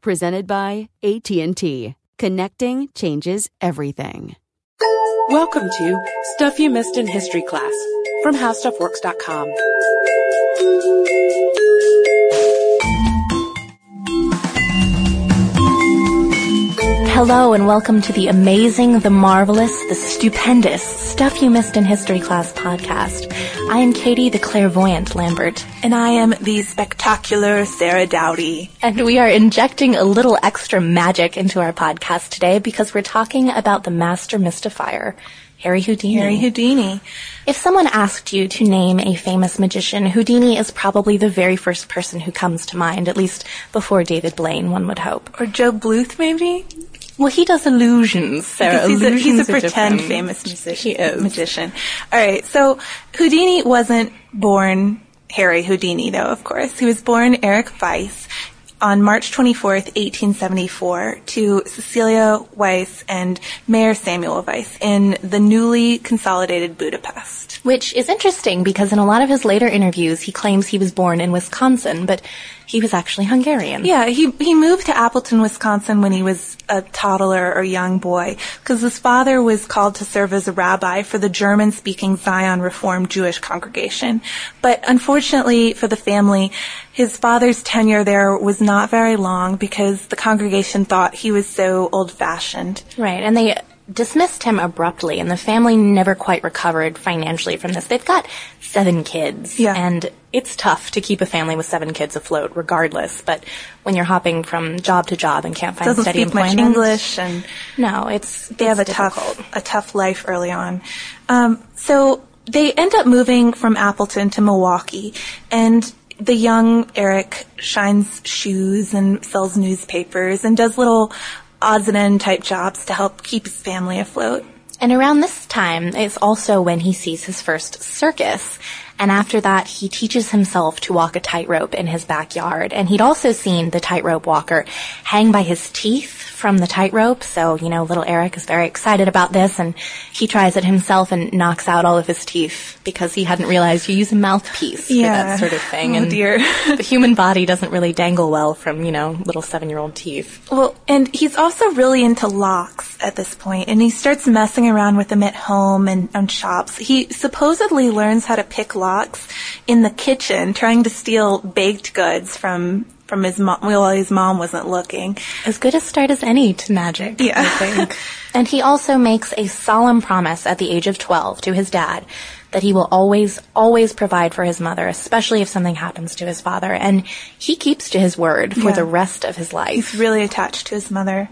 presented by AT&T. Connecting changes everything. Welcome to Stuff You Missed in History Class from HowStuffWorks.com. Hello and welcome to the amazing, the marvelous, the stupendous Stuff You Missed in History Class podcast. I am Katie, the clairvoyant Lambert. And I am the spectacular Sarah Dowdy. And we are injecting a little extra magic into our podcast today because we're talking about the master mystifier, Harry Houdini. Harry Houdini. If someone asked you to name a famous magician, Houdini is probably the very first person who comes to mind, at least before David Blaine, one would hope. Or Gob Bluth, maybe? Well, he does illusions, Sarah. He's illusions a, he's a pretend different. famous musician. He is. magician. All right, so Houdini wasn't born Harry Houdini, though. Of course, he was born Eric Weiss on March 24th, 1874, to Cecilia Weiss and Mayer Samuel Weiss in the newly consolidated Budapest. Which is interesting because in a lot of his later interviews, he claims he was born in Wisconsin, but he was actually Hungarian. Yeah, he he moved to Appleton, Wisconsin when he was a toddler or young boy because his father was called to serve as a rabbi for the German-speaking Zion Reformed Jewish congregation. But unfortunately for the family, his father's tenure there was not very long because the congregation thought he was so old-fashioned. Right, and they dismissed him abruptly, and the family never quite recovered financially from this. They've got seven kids, Yeah. and it's tough to keep a family with seven kids afloat, regardless. But when you're hopping from job to job and can't find Doesn't steady speak much employment, English and no, it's they have a it's tough a tough life early on. Um, so they end up moving from Appleton to Milwaukee, and the young Eric shines shoes and sells newspapers and does little odds and end type jobs to help keep his family afloat. And around this time is also when he sees his first circus. And after that, he teaches himself to walk a tightrope in his backyard. And he'd also seen the tightrope walker hang by his teeth from the tightrope. So, you know, little Eric is very excited about this and he tries it himself and knocks out all of his teeth because he hadn't realized you use a mouthpiece for that sort of thing. Oh, and dear. the human body doesn't really dangle well from, you know, little seven-year-old teeth. Well, and he's also really into locks at this point, and he starts messing around with them at home and on shops. He supposedly learns how to pick locks in the kitchen, trying to steal baked goods from from his mom while his mom wasn't looking. As good a start as any to magic, Yeah. I think. and he also makes a solemn promise at the age of 12 to his dad that he will always, always provide for his mother, especially if something happens to his father. And he keeps to his word for Yeah. the rest of his life. He's really attached to his mother.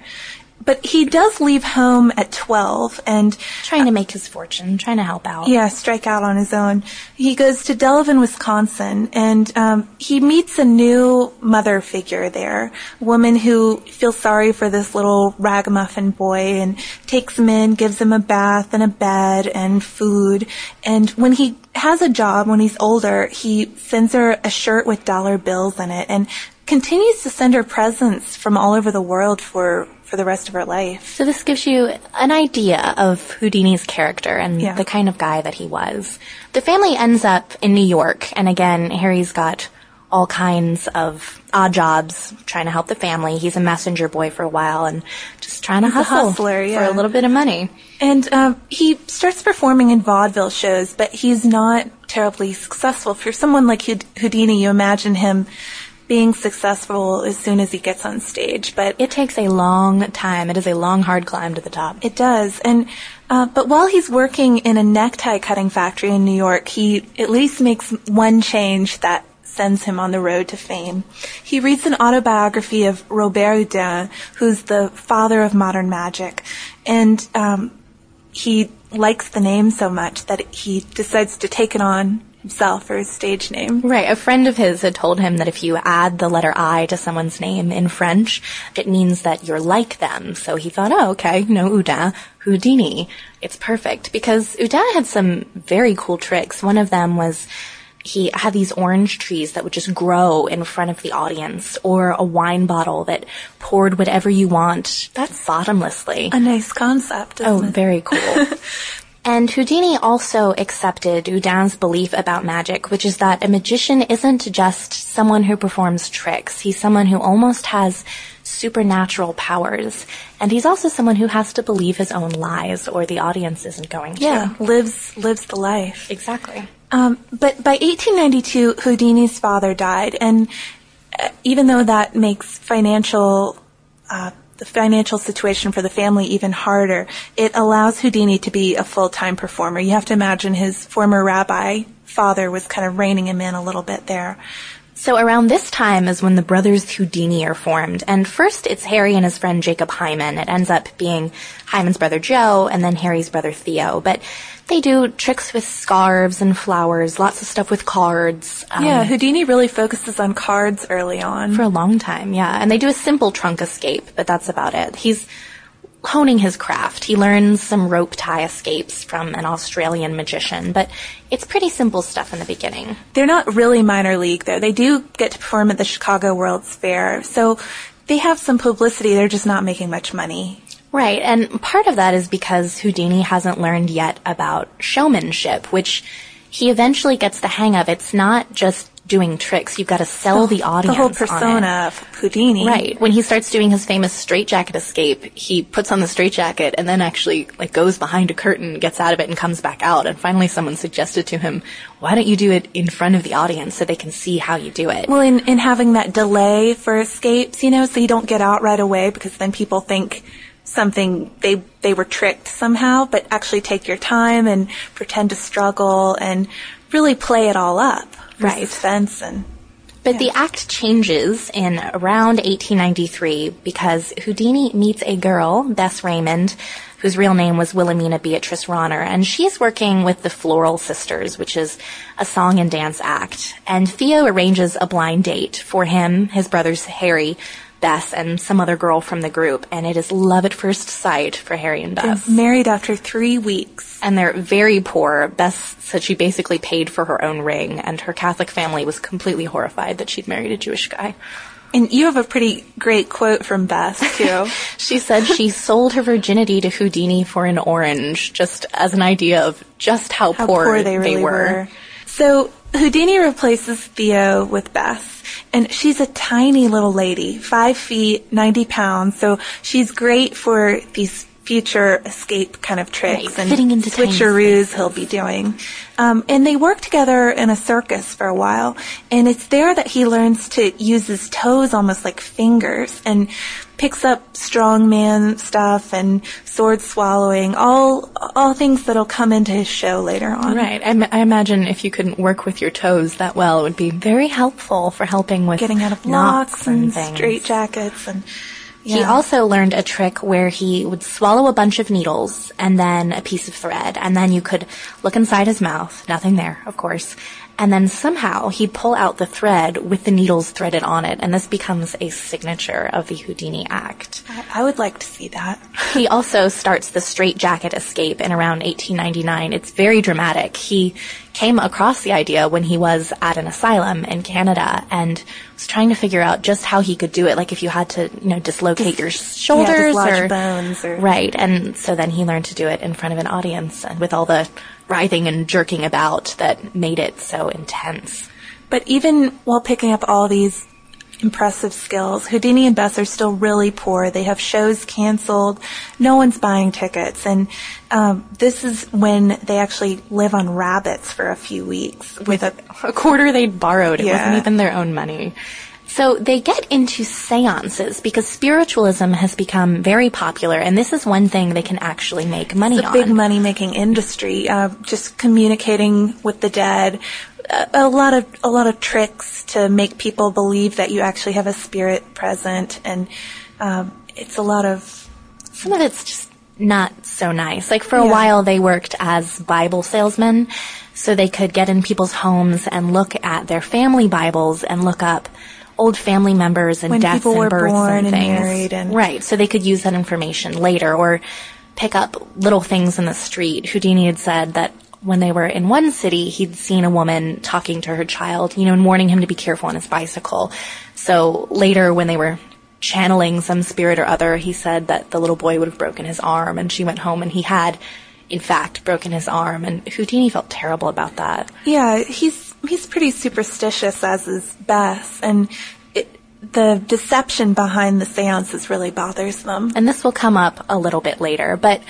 But he does leave home at 12 and trying to make his fortune, trying to help out. Yeah, strike out on his own. He goes to Delavan, Wisconsin, and um, he meets a new mother figure there, a woman who feels sorry for this little ragamuffin boy and takes him in, gives him a bath and a bed and food. And when he has a job, when he's older, he sends her a shirt with dollar bills in it and continues to send her presents from all over the world for for the rest of her life. So this gives you an idea of Houdini's character and Yeah. the kind of guy that he was. The family ends up in New York, and again, Harry's got all kinds of odd jobs trying to help the family. He's a messenger boy for a while and just trying to He's hustle hustler, yeah. for a little bit of money. And um, he starts performing in vaudeville shows, but he's not terribly successful. For someone like Houdini, you imagine him being successful as soon as he gets on stage, but It takes a long time. It is a long, hard climb to the top. it does. And uh, but while he's working in a necktie cutting factory in New York, he at least makes one change that sends him on the road to fame. He reads an autobiography of Robert Houdin, who's the father of modern magic, and um, he likes the name so much that he decides to take it on himself or his stage name. Right. A friend of his had told him that if you add the letter I to someone's name in French, it means that you're like them. So he thought, oh, okay, no Houdin, Houdini. It's perfect because Houdin had some very cool tricks. One of them was he had these orange trees that would just grow in front of the audience or a wine bottle that poured whatever you want That's bottomlessly. A nice concept. Oh, isn't it? very cool. and Houdini also accepted Houdin's belief about magic, which is that a magician isn't just someone who performs tricks. He's someone who almost has supernatural powers. And he's also someone who has to believe his own lies or the audience isn't going to. Yeah, lives lives the life. Exactly. Um, but by 1892, Houdini's father died, and uh, even though that makes financial uh, the financial situation for the family even harder, it allows Houdini to be a full time performer. You have to imagine his former rabbi father was kind of reining him in a little bit there. So around this time is when the brothers Houdini are formed. And first it's Harry and his friend Jacob Hyman. It ends up being Hyman's brother Joe and then Harry's brother Theo. But they do tricks with scarves and flowers, lots of stuff with cards. um, yeah, Houdini really focuses on cards early on. For a long time, yeah. And they do a simple trunk escape, but that's about it. He's honing his craft. He learns some rope tie escapes from an Australian magician, but it's pretty simple stuff in the beginning. They're not really minor league though. They do get to perform at the Chicago World's Fair, so they have some publicity. They're just not making much money. Right, and part of that is because Houdini hasn't learned yet about showmanship, which he eventually gets the hang of. It's not just doing tricks. You've got to sell the audience. the whole persona of Houdini. Right. When he starts doing his famous straitjacket escape, he puts on the straitjacket and then actually like goes behind a curtain, gets out of it and comes back out. And finally someone suggested to him, why don't you do it in front of the audience so they can see how you do it? Well, in, in having that delay for escapes, you know, so you don't get out right away because then people think something they they were tricked somehow, but actually take your time and pretend to struggle and really play it all up. Right. Suspense and But the act changes in around 1893 because Houdini meets a girl, Bess Raymond, whose real name was Wilhelmina Beatrice Rahner, and she's working with the Floral Sisters, which is a song and dance act. And Theo arranges a blind date for him, his brothers Harry, Bess, and some other girl from the group, and it is love at first sight for Harry and they're Bess. married after three weeks. And they're very poor. Bess said she basically paid for her own ring, and her Catholic family was completely horrified that she'd married a Jewish guy. And you have a pretty great quote from Bess too. She said she sold her virginity to Houdini for an orange, just as an idea of just how, how poor, poor, they really were. So Houdini replaces Theo with Bess, and she's a tiny little lady, five feet, 90 pounds, so she's great for these future escape kind of tricks Right, and fitting into tiny switcheroos he'll be doing. Um, and they work together in a circus for a while, and it's there that he learns to use his toes almost like fingers. And picks up strongman stuff and sword swallowing, all all things that'll come into his show later on. Right. I, I imagine if you couldn't work with your toes that well, it would be very helpful for helping with Getting out of locks and things. straight jackets and He also learned a trick where he would swallow a bunch of needles and then a piece of thread, and then you could look inside his mouth, nothing there, of course, and then somehow he'd pull out the thread with the needles threaded on it, and this becomes a signature of the Houdini act. I, I would like to see that. He also starts the straight jacket escape in around 1899. It's very dramatic. He came across the idea when he was at an asylum in Canada and was trying to figure out just how he could do it. Like if you had to, you know, dislocate your shoulders dislodge or bones or- right. And so then he learned to do it in front of an audience and with all the writhing and jerking about that made it so intense. But even while picking up all these impressive skills, Houdini and Bess are still really poor. They have shows canceled. No one's buying tickets. And um, this is when they actually live on rabbits for a few weeks with a a quarter they'd borrowed. It Yeah. wasn't even their own money. So they get into seances because spiritualism has become very popular, and this is one thing they can actually make money It's a on. big money making industry. Uh, just communicating with the dead, a, a lot of a lot of tricks to make people believe that you actually have a spirit present, and um, it's a lot of Some of it's just not so nice. Like for a Yeah. while, they worked as Bible salesmen, so they could get in people's homes and look at their family Bibles and look up old family members and When deaths people and were births born and and things. married and- right, so they could use that information later or pick up little things in the street. Houdini had said that when they were in one city, he'd seen a woman talking to her child, you know, and warning him to be careful on his bicycle. So later, when they were channeling some spirit or other, he said that the little boy would have broken his arm, and she went home and he had, in fact, broken his arm, and Houdini felt terrible about that. Yeah, he's he's pretty superstitious, as is Bess, and it, the deception behind the seances really bothers them. And this will come up a little bit later, but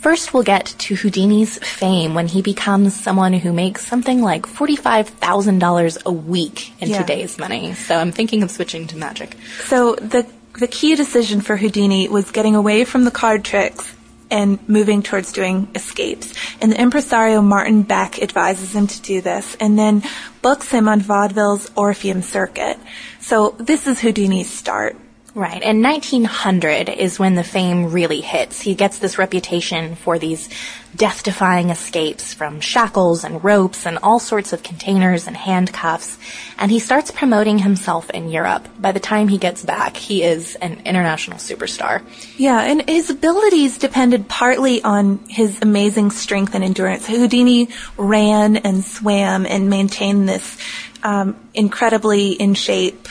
first we'll get to Houdini's fame when he becomes someone who makes something like $45,000 a week in Yeah. today's money. So I'm thinking of switching to magic. So the the key decision for Houdini was getting away from the card tricks and moving towards doing escapes. And the impresario Martin Beck advises him to do this, and then books him on vaudeville's Orpheum circuit. So this is Houdini's start. Right. And 1900 is when the fame really hits. He gets this reputation for these death defying escapes from shackles and ropes and all sorts of containers and handcuffs. And he starts promoting himself in Europe. By the time he gets back, he is an international superstar. Yeah, and his abilities depended partly on his amazing strength and endurance. Houdini ran and swam and maintained this um, incredibly in shape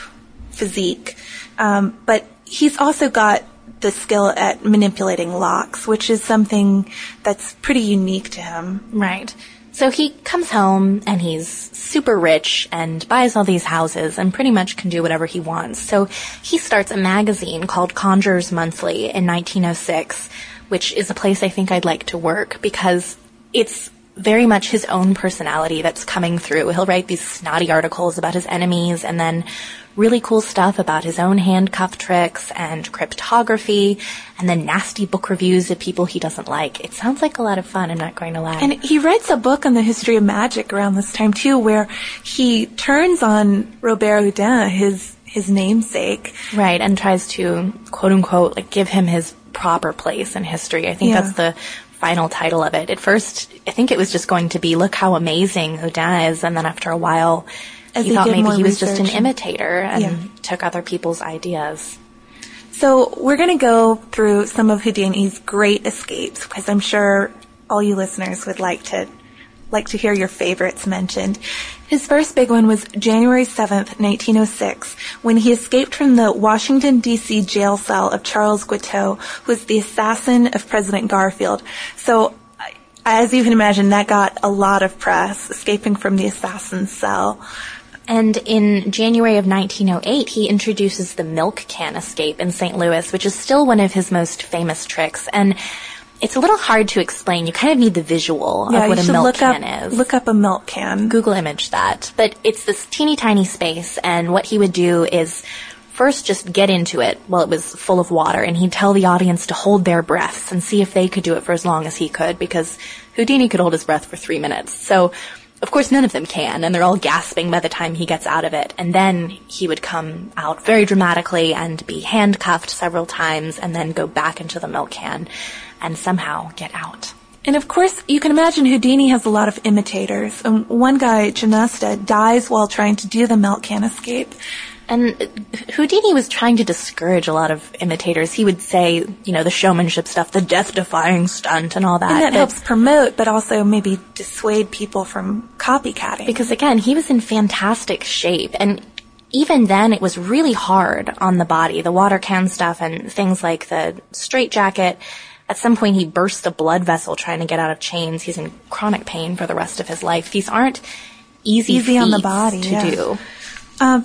physique. Um, but he's also got the skill at manipulating locks, which is something that's pretty unique to him. Right. So he comes home and he's super rich and buys all these houses and pretty much can do whatever he wants. So he starts a magazine called Conjurers Monthly in 1906, which is a place I think I'd like to work because it's very much his own personality that's coming through. He'll write these snotty articles about his enemies and then really cool stuff about his own handcuff tricks and cryptography and then nasty book reviews of people he doesn't like. It sounds like a lot of fun, I'm not going to lie. And he writes a book on the history of magic around this time too, where he turns on Robert Houdin, his his namesake. right, and tries to quote unquote like give him his proper place in history. I think Yeah. that's the final title of it. At first, I think it was just going to be look how amazing Houdin is, and then after a while, As thought maybe he was just an imitator and Yeah. took other people's ideas. So we're going to go through some of Houdini's great escapes because I'm sure all you listeners would like to like to hear your favorites mentioned. His first big one was January 7th, 1906, when he escaped from the Washington D.C. jail cell of Charles Guiteau, who was the assassin of President Garfield. So as you can imagine, that got a lot of press, escaping from the assassin's cell. And in January of 1908, he introduces the milk can escape in St. Louis, which is still one of his most famous tricks. And it's a little hard to explain. You kind of need the visual yeah, of what a milk look can up, is. Look up a milk can. Google image that. But it's this teeny tiny space, and what he would do is first just get into it while it was full of water, and he'd tell the audience to hold their breaths and see if they could do it for as long as he could, because Houdini could hold his breath for three minutes. So, of course, none of them can, and they're all gasping by the time he gets out of it. And then he would come out very dramatically and be handcuffed several times, and then go back into the milk can and somehow get out. And of course, you can imagine Houdini has a lot of imitators. Um, one guy, Janesta, dies while trying to do the milk can escape. And Houdini was trying to discourage a lot of imitators. He would say, you know, the showmanship stuff, the death-defying stunt and all that. And that but- helps promote, but also maybe dissuade people from copycatting. Because again, he was in fantastic shape and even then it was really hard on the body, the water can stuff and things like the straight jacket. At some point he burst a blood vessel trying to get out of chains. He's in chronic pain for the rest of his life. These aren't easy, Easy on the body, to yeah. do. Uh,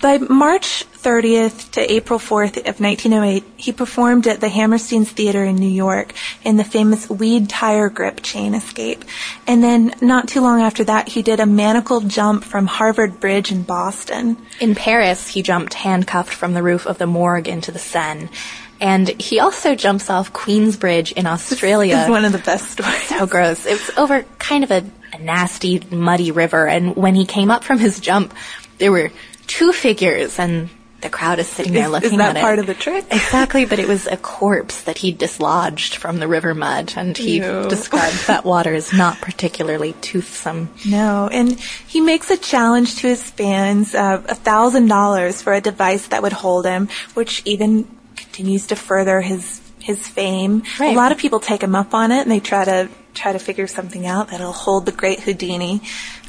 by March 30th to April 4th of 1908, he performed at the Hammerstein's Theater in New York in the famous weed tire grip chain escape. And then not too long after that, he did a manacled jump from Harvard Bridge in Boston. In Paris, he jumped handcuffed from the roof of the morgue into the Seine. And he also jumps off Queensbridge in Australia. It's one of the best stories. so gross. It was over kind of a, a nasty, muddy river, and when he came up from his jump, there were two figures, and the crowd is sitting there Is- looking is that at part it. of the trick? Exactly, but it was a corpse that he dislodged from the river mud, and he Ew. described that water as not particularly toothsome. No, and he makes a challenge to his fans of a thousand dollars for a device that would hold him, which even continues to further his his fame. Right. A lot of people take him up on it, and they try to try to figure something out that'll hold the great Houdini.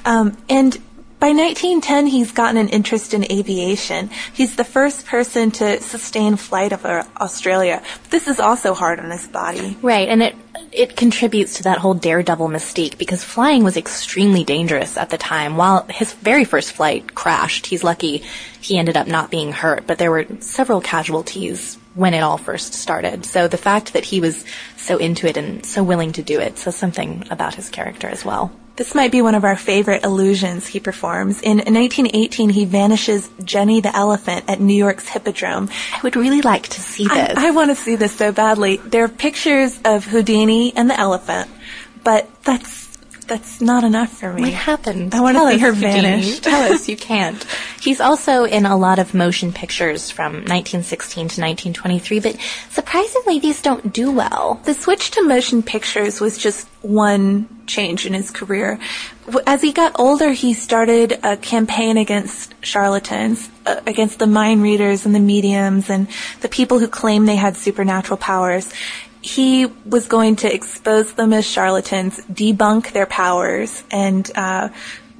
Um, and by 1910, he's gotten an interest in aviation. He's the first person to sustain flight over uh, Australia. This is also hard on his body. Right, and it it contributes to that whole daredevil mystique because flying was extremely dangerous at the time. While his very first flight crashed, he's lucky he ended up not being hurt, but there were several casualties when it all first started. So the fact that he was so into it and so willing to do it says something about his character as well. This might be one of our favorite illusions he performs. In 1918, he vanishes Jenny the elephant at New York's Hippodrome. I would really like to see this. I, I want to see this so badly. There are pictures of Houdini and the elephant, but that's that's not enough for me. What happened? I want to see her vanish. Tell us, you can't. He's also in a lot of motion pictures from 1916 to 1923, but surprisingly, these don't do well. The switch to motion pictures was just one change in his career. As he got older, he started a campaign against charlatans, uh, against the mind readers and the mediums and the people who claim they had supernatural powers. He was going to expose them as charlatans, debunk their powers, and uh,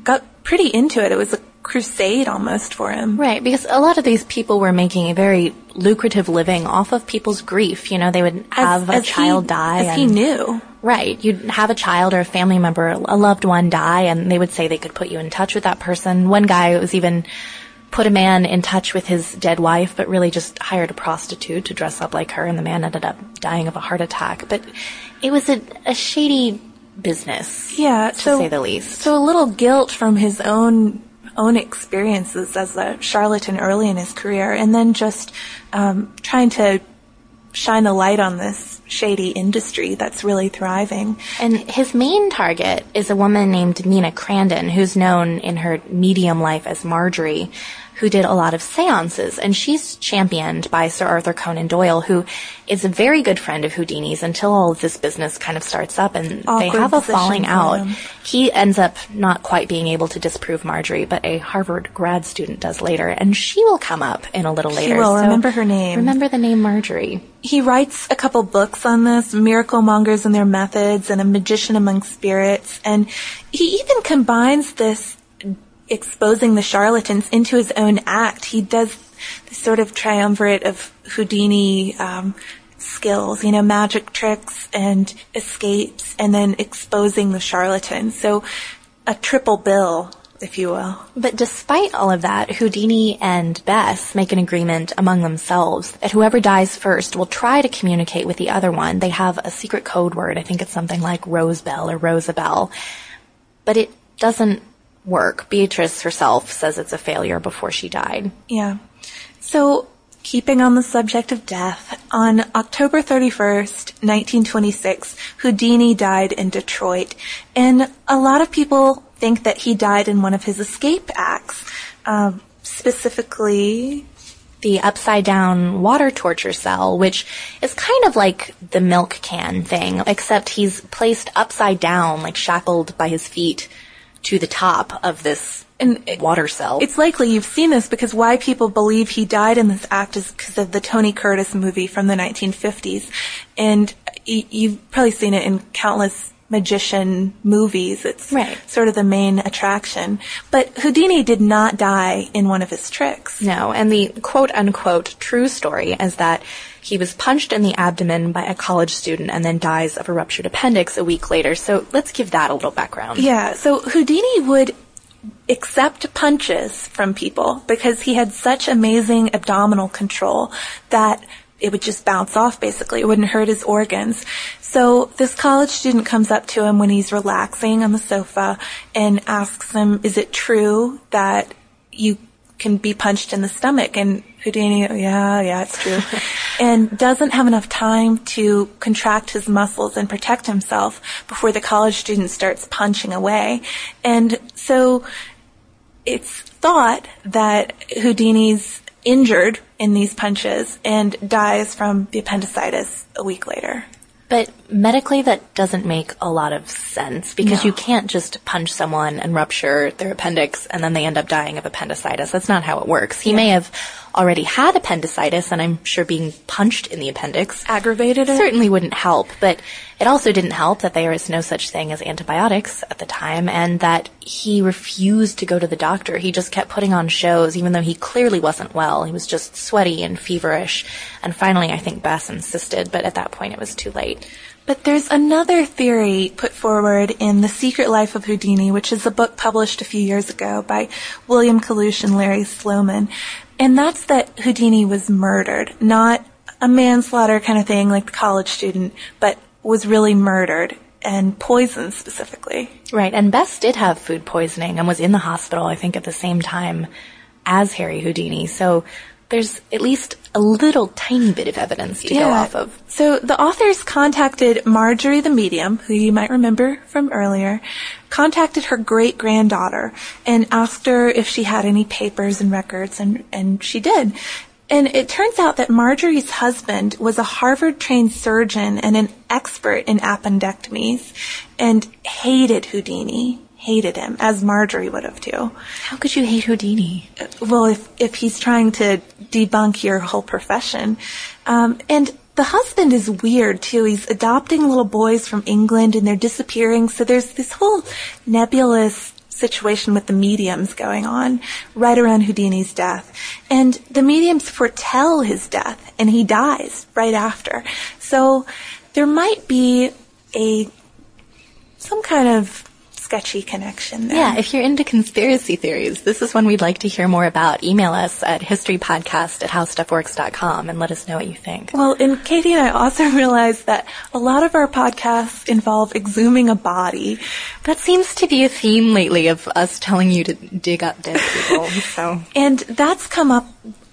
got pretty into it. It was a crusade almost for him. Right, because a lot of these people were making a very lucrative living off of people's grief. You know, they would have a he- child die. As he knew. Right. You'd have a child or a family member, a loved one die, and they would say they could put you in touch with that person. One guy was even put a man in touch with his dead wife, but really just hired a prostitute to dress up like her, and the man ended up dying of a heart attack. But it was a, a shady business. Yeah, To so, say the least. So a little guilt from his own own experiences as a charlatan early in his career, and then just um, trying to shine a light on this shady industry that's really thriving. And his main target is a woman named Mina Crandon, who's known in her medium life as Margery, who did a lot of seances. And she's championed by Sir Arthur Conan Doyle, who is a very good friend of Houdini's until all of this business kind of starts up and they have a falling out. He ends up not quite being able to disprove Margery, but a Harvard grad student does later. And she will come up in a little later. She will. So Remember her name. Remember the name Margery. He writes a couple books on this, Miracle Mongers and Their Methods and A Magician Among Spirits, and he even combines this exposing the charlatans into his own act. He does this sort of triumvirate of Houdini um, skills, you know, magic tricks and escapes, and then exposing the charlatans. So a triple bill if you will. But despite all of that, Houdini and Bess make an agreement among themselves that whoever dies first will try to communicate with the other one. They have a secret code word. I think it's something like Rosebell or Rosabelle. But it doesn't work. Beatrice herself says it's a failure before she died. Yeah. So, keeping on the subject of death, on October 31st, 1926, Houdini died in Detroit. And a lot of people think that he died in one of his escape acts. Um, specifically, the upside down water torture cell, which is kind of like the milk can thing, except he's placed upside down, like shackled by his feet to the top of this and water cell. It's likely you've seen this because why people believe he died in this act is because of the Tony Curtis movie from the 1950s. And y- you've probably seen it in countless magician movies. It's Right. sort of the main attraction. But Houdini did not die in one of his tricks. No, and the quote unquote true story is that he was punched in the abdomen by a college student and then dies of a ruptured appendix a week later. So let's give that a little background. Yeah, so Houdini would accept punches from people because he had such amazing abdominal control that it would just bounce off basically. It wouldn't hurt his organs. So this college student comes up to him when he's relaxing on the sofa and asks him, is it true that you can be punched in the stomach? And Houdini, oh, yeah, yeah, it's true. and doesn't have enough time to contract his muscles and protect himself before the college student starts punching away. And so it's thought that Houdini's injured in these punches and dies from the appendicitis a week later. But medically, that doesn't make a lot of sense because you can't just punch someone and rupture their appendix and then they end up dying of appendicitis. That's not how it works. He may have already had appendicitis and I'm sure being punched in the appendix Aggravated it? certainly wouldn't help, but it also didn't help that there was no such thing as antibiotics at the time and that he refused to go to the doctor. He just kept putting on shows even though he clearly wasn't well. He was just sweaty and feverish. And finally, I think Bess insisted, but at that point it was too late. But there's another theory put forward in The Secret Life of Houdini, which is a book published a few years ago by William Kalush and Larry Sloman. And that's that Houdini was murdered, not a manslaughter kind of thing like the college student, but was really murdered and poisoned specifically. Right, and Bess did have food poisoning and was in the hospital, I think, at the same time as Harry Houdini. So there's at least a little tiny bit of evidence to go off of. So the authors contacted Margery the medium, who you might remember from earlier, contacted her great granddaughter and asked her if she had any papers and records, and, and she did. And it turns out that Margery's husband was a Harvard trained surgeon and an expert in appendectomies and hated Houdini. Hated him, as Margery would have too. How could you hate Houdini? Well, if, if he's trying to debunk your whole profession. Um, and the husband is weird too. He's adopting little boys from England and they're disappearing. So there's this whole nebulous situation with the mediums going on right around Houdini's death. And the mediums foretell his death and he dies right after. So there might be a, some kind of sketchy connection there. Yeah, if you're into conspiracy theories, this is one we'd like to hear more about. Email us at historypodcast at howstuffworks.com and let us know what you think. Well, and Katie and I also realized that a lot of our podcasts involve exhuming a body. That seems to be a theme lately of us telling you to dig up dead people. So And that's come up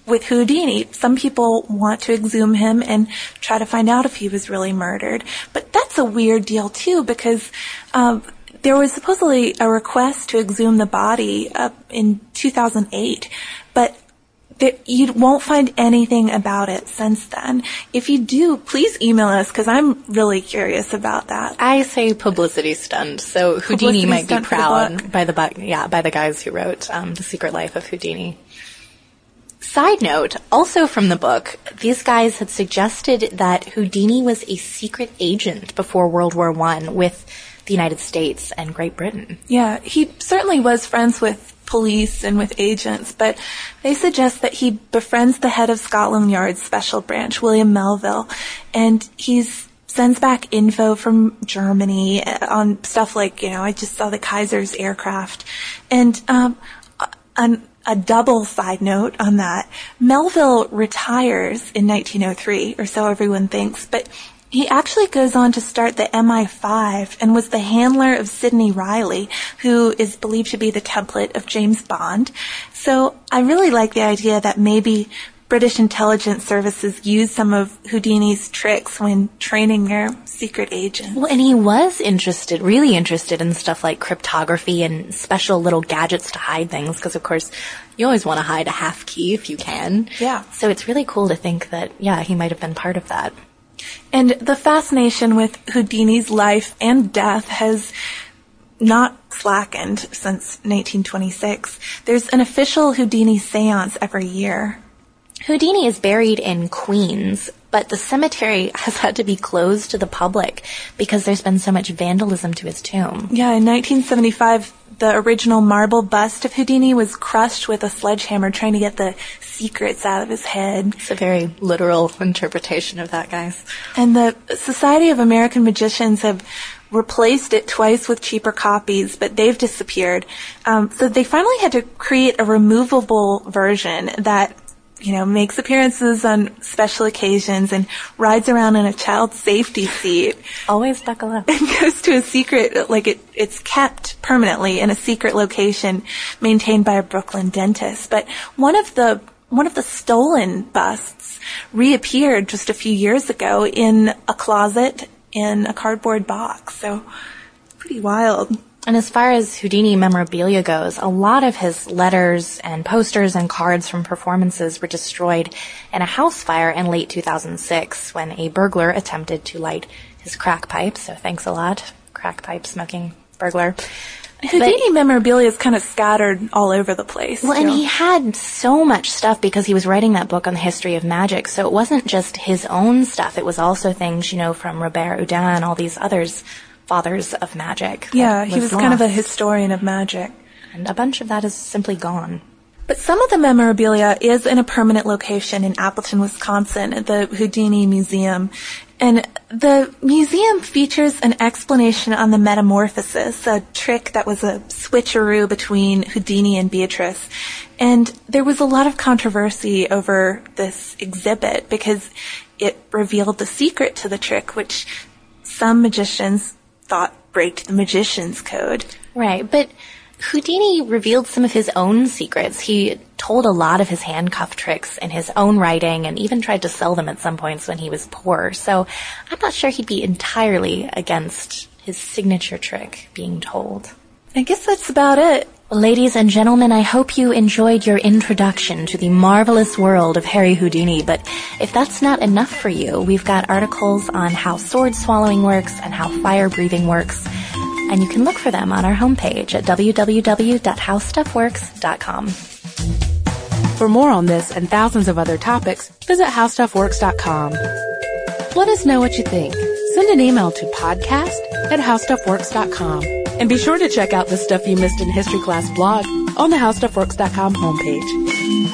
with Houdini. Some people want to exhume him and try to find out if he was really murdered. But that's a weird deal too because um, there was supposedly a request to exhume the body uh, in 2008, but there, you won't find anything about it since then. If you do, please email us because I'm really curious about that. I say publicity stunt. So Houdini Publicity might be for the proud by the bu- yeah by the guys who wrote um, the Secret Life of Houdini. Side note, also from the book, these guys had suggested that Houdini was a secret agent before World War One with the United States and Great Britain. Yeah, he certainly was friends with police and with agents, but they suggest that he befriends the head of Scotland Yard's special branch, William Melville, and he's sends back info from Germany on stuff like, you know, I just saw the Kaiser's aircraft. And, um, an, a double side note on that, Melville retires in 1903, or so everyone thinks, but he actually goes on to start the MI5 and was the handler of Sidney Reilly, who is believed to be the template of James Bond. So I really like the idea that maybe British intelligence services used some of Houdini's tricks when training their secret agents. Well, and he was interested, really interested in stuff like cryptography and special little gadgets to hide things, because of course, you always want to hide a half key if you can. Yeah. So it's really cool to think that, yeah, he might have been part of that. And the fascination with Houdini's life and death has not slackened since 1926. There's an official Houdini seance every year. Houdini is buried in Queens, but the cemetery has had to be closed to the public because there's been so much vandalism to his tomb. Yeah, in 1975, the original marble bust of Houdini was crushed with a sledgehammer trying to get the secrets out of his head. It's a very literal interpretation of that, guys. And the Society of American Magicians have replaced it twice with cheaper copies, but they've disappeared. Um, so they finally had to create a removable version that you know, makes appearances on special occasions and rides around in a child safety seat. Always buckle up. And goes to a secret, like it, it's kept permanently in a secret location maintained by a Brooklyn dentist. But one of the, one of the stolen busts reappeared just a few years ago in a closet in a cardboard box. So pretty wild. And as far as Houdini memorabilia goes, a lot of his letters and posters and cards from performances were destroyed in a house fire in late 2006 when a burglar attempted to light his crack pipe. So thanks a lot, crack pipe smoking burglar. Houdini but, memorabilia is kind of scattered all over the place. Well, and he had so much stuff because he was writing that book on the history of magic. So it wasn't just his own stuff. It was also things, you know, from Robert Houdin and all these others fathers of magic. Yeah, he was lost. kind of a historian of magic. And a bunch of that is simply gone. But some of the memorabilia is in a permanent location in Appleton, Wisconsin at the Houdini Museum. And the museum features an explanation on the metamorphosis, a trick that was a switcheroo between Houdini and Beatrice. And there was a lot of controversy over this exhibit because it revealed the secret to the trick, which some magicians thought break the magician's code. Right, but Houdini revealed some of his own secrets. He told a lot of his handcuff tricks in his own writing and even tried to sell them at some points when he was poor. So I'm not sure he'd be entirely against his signature trick being told. I guess that's about it. Ladies and gentlemen, I hope you enjoyed your introduction to the marvelous world of Harry Houdini, but if that's not enough for you, we've got articles on how sword swallowing works and how fire breathing works, and you can look for them on our homepage at www.howstuffworks.com. For more on this and thousands of other topics, visit howstuffworks.com. Let us know what you think. Send an email to podcast at howstuffworks.com. And be sure to check out the Stuff You Missed in History Class blog on the HowStuffWorks.com homepage.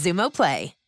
Xumo Play.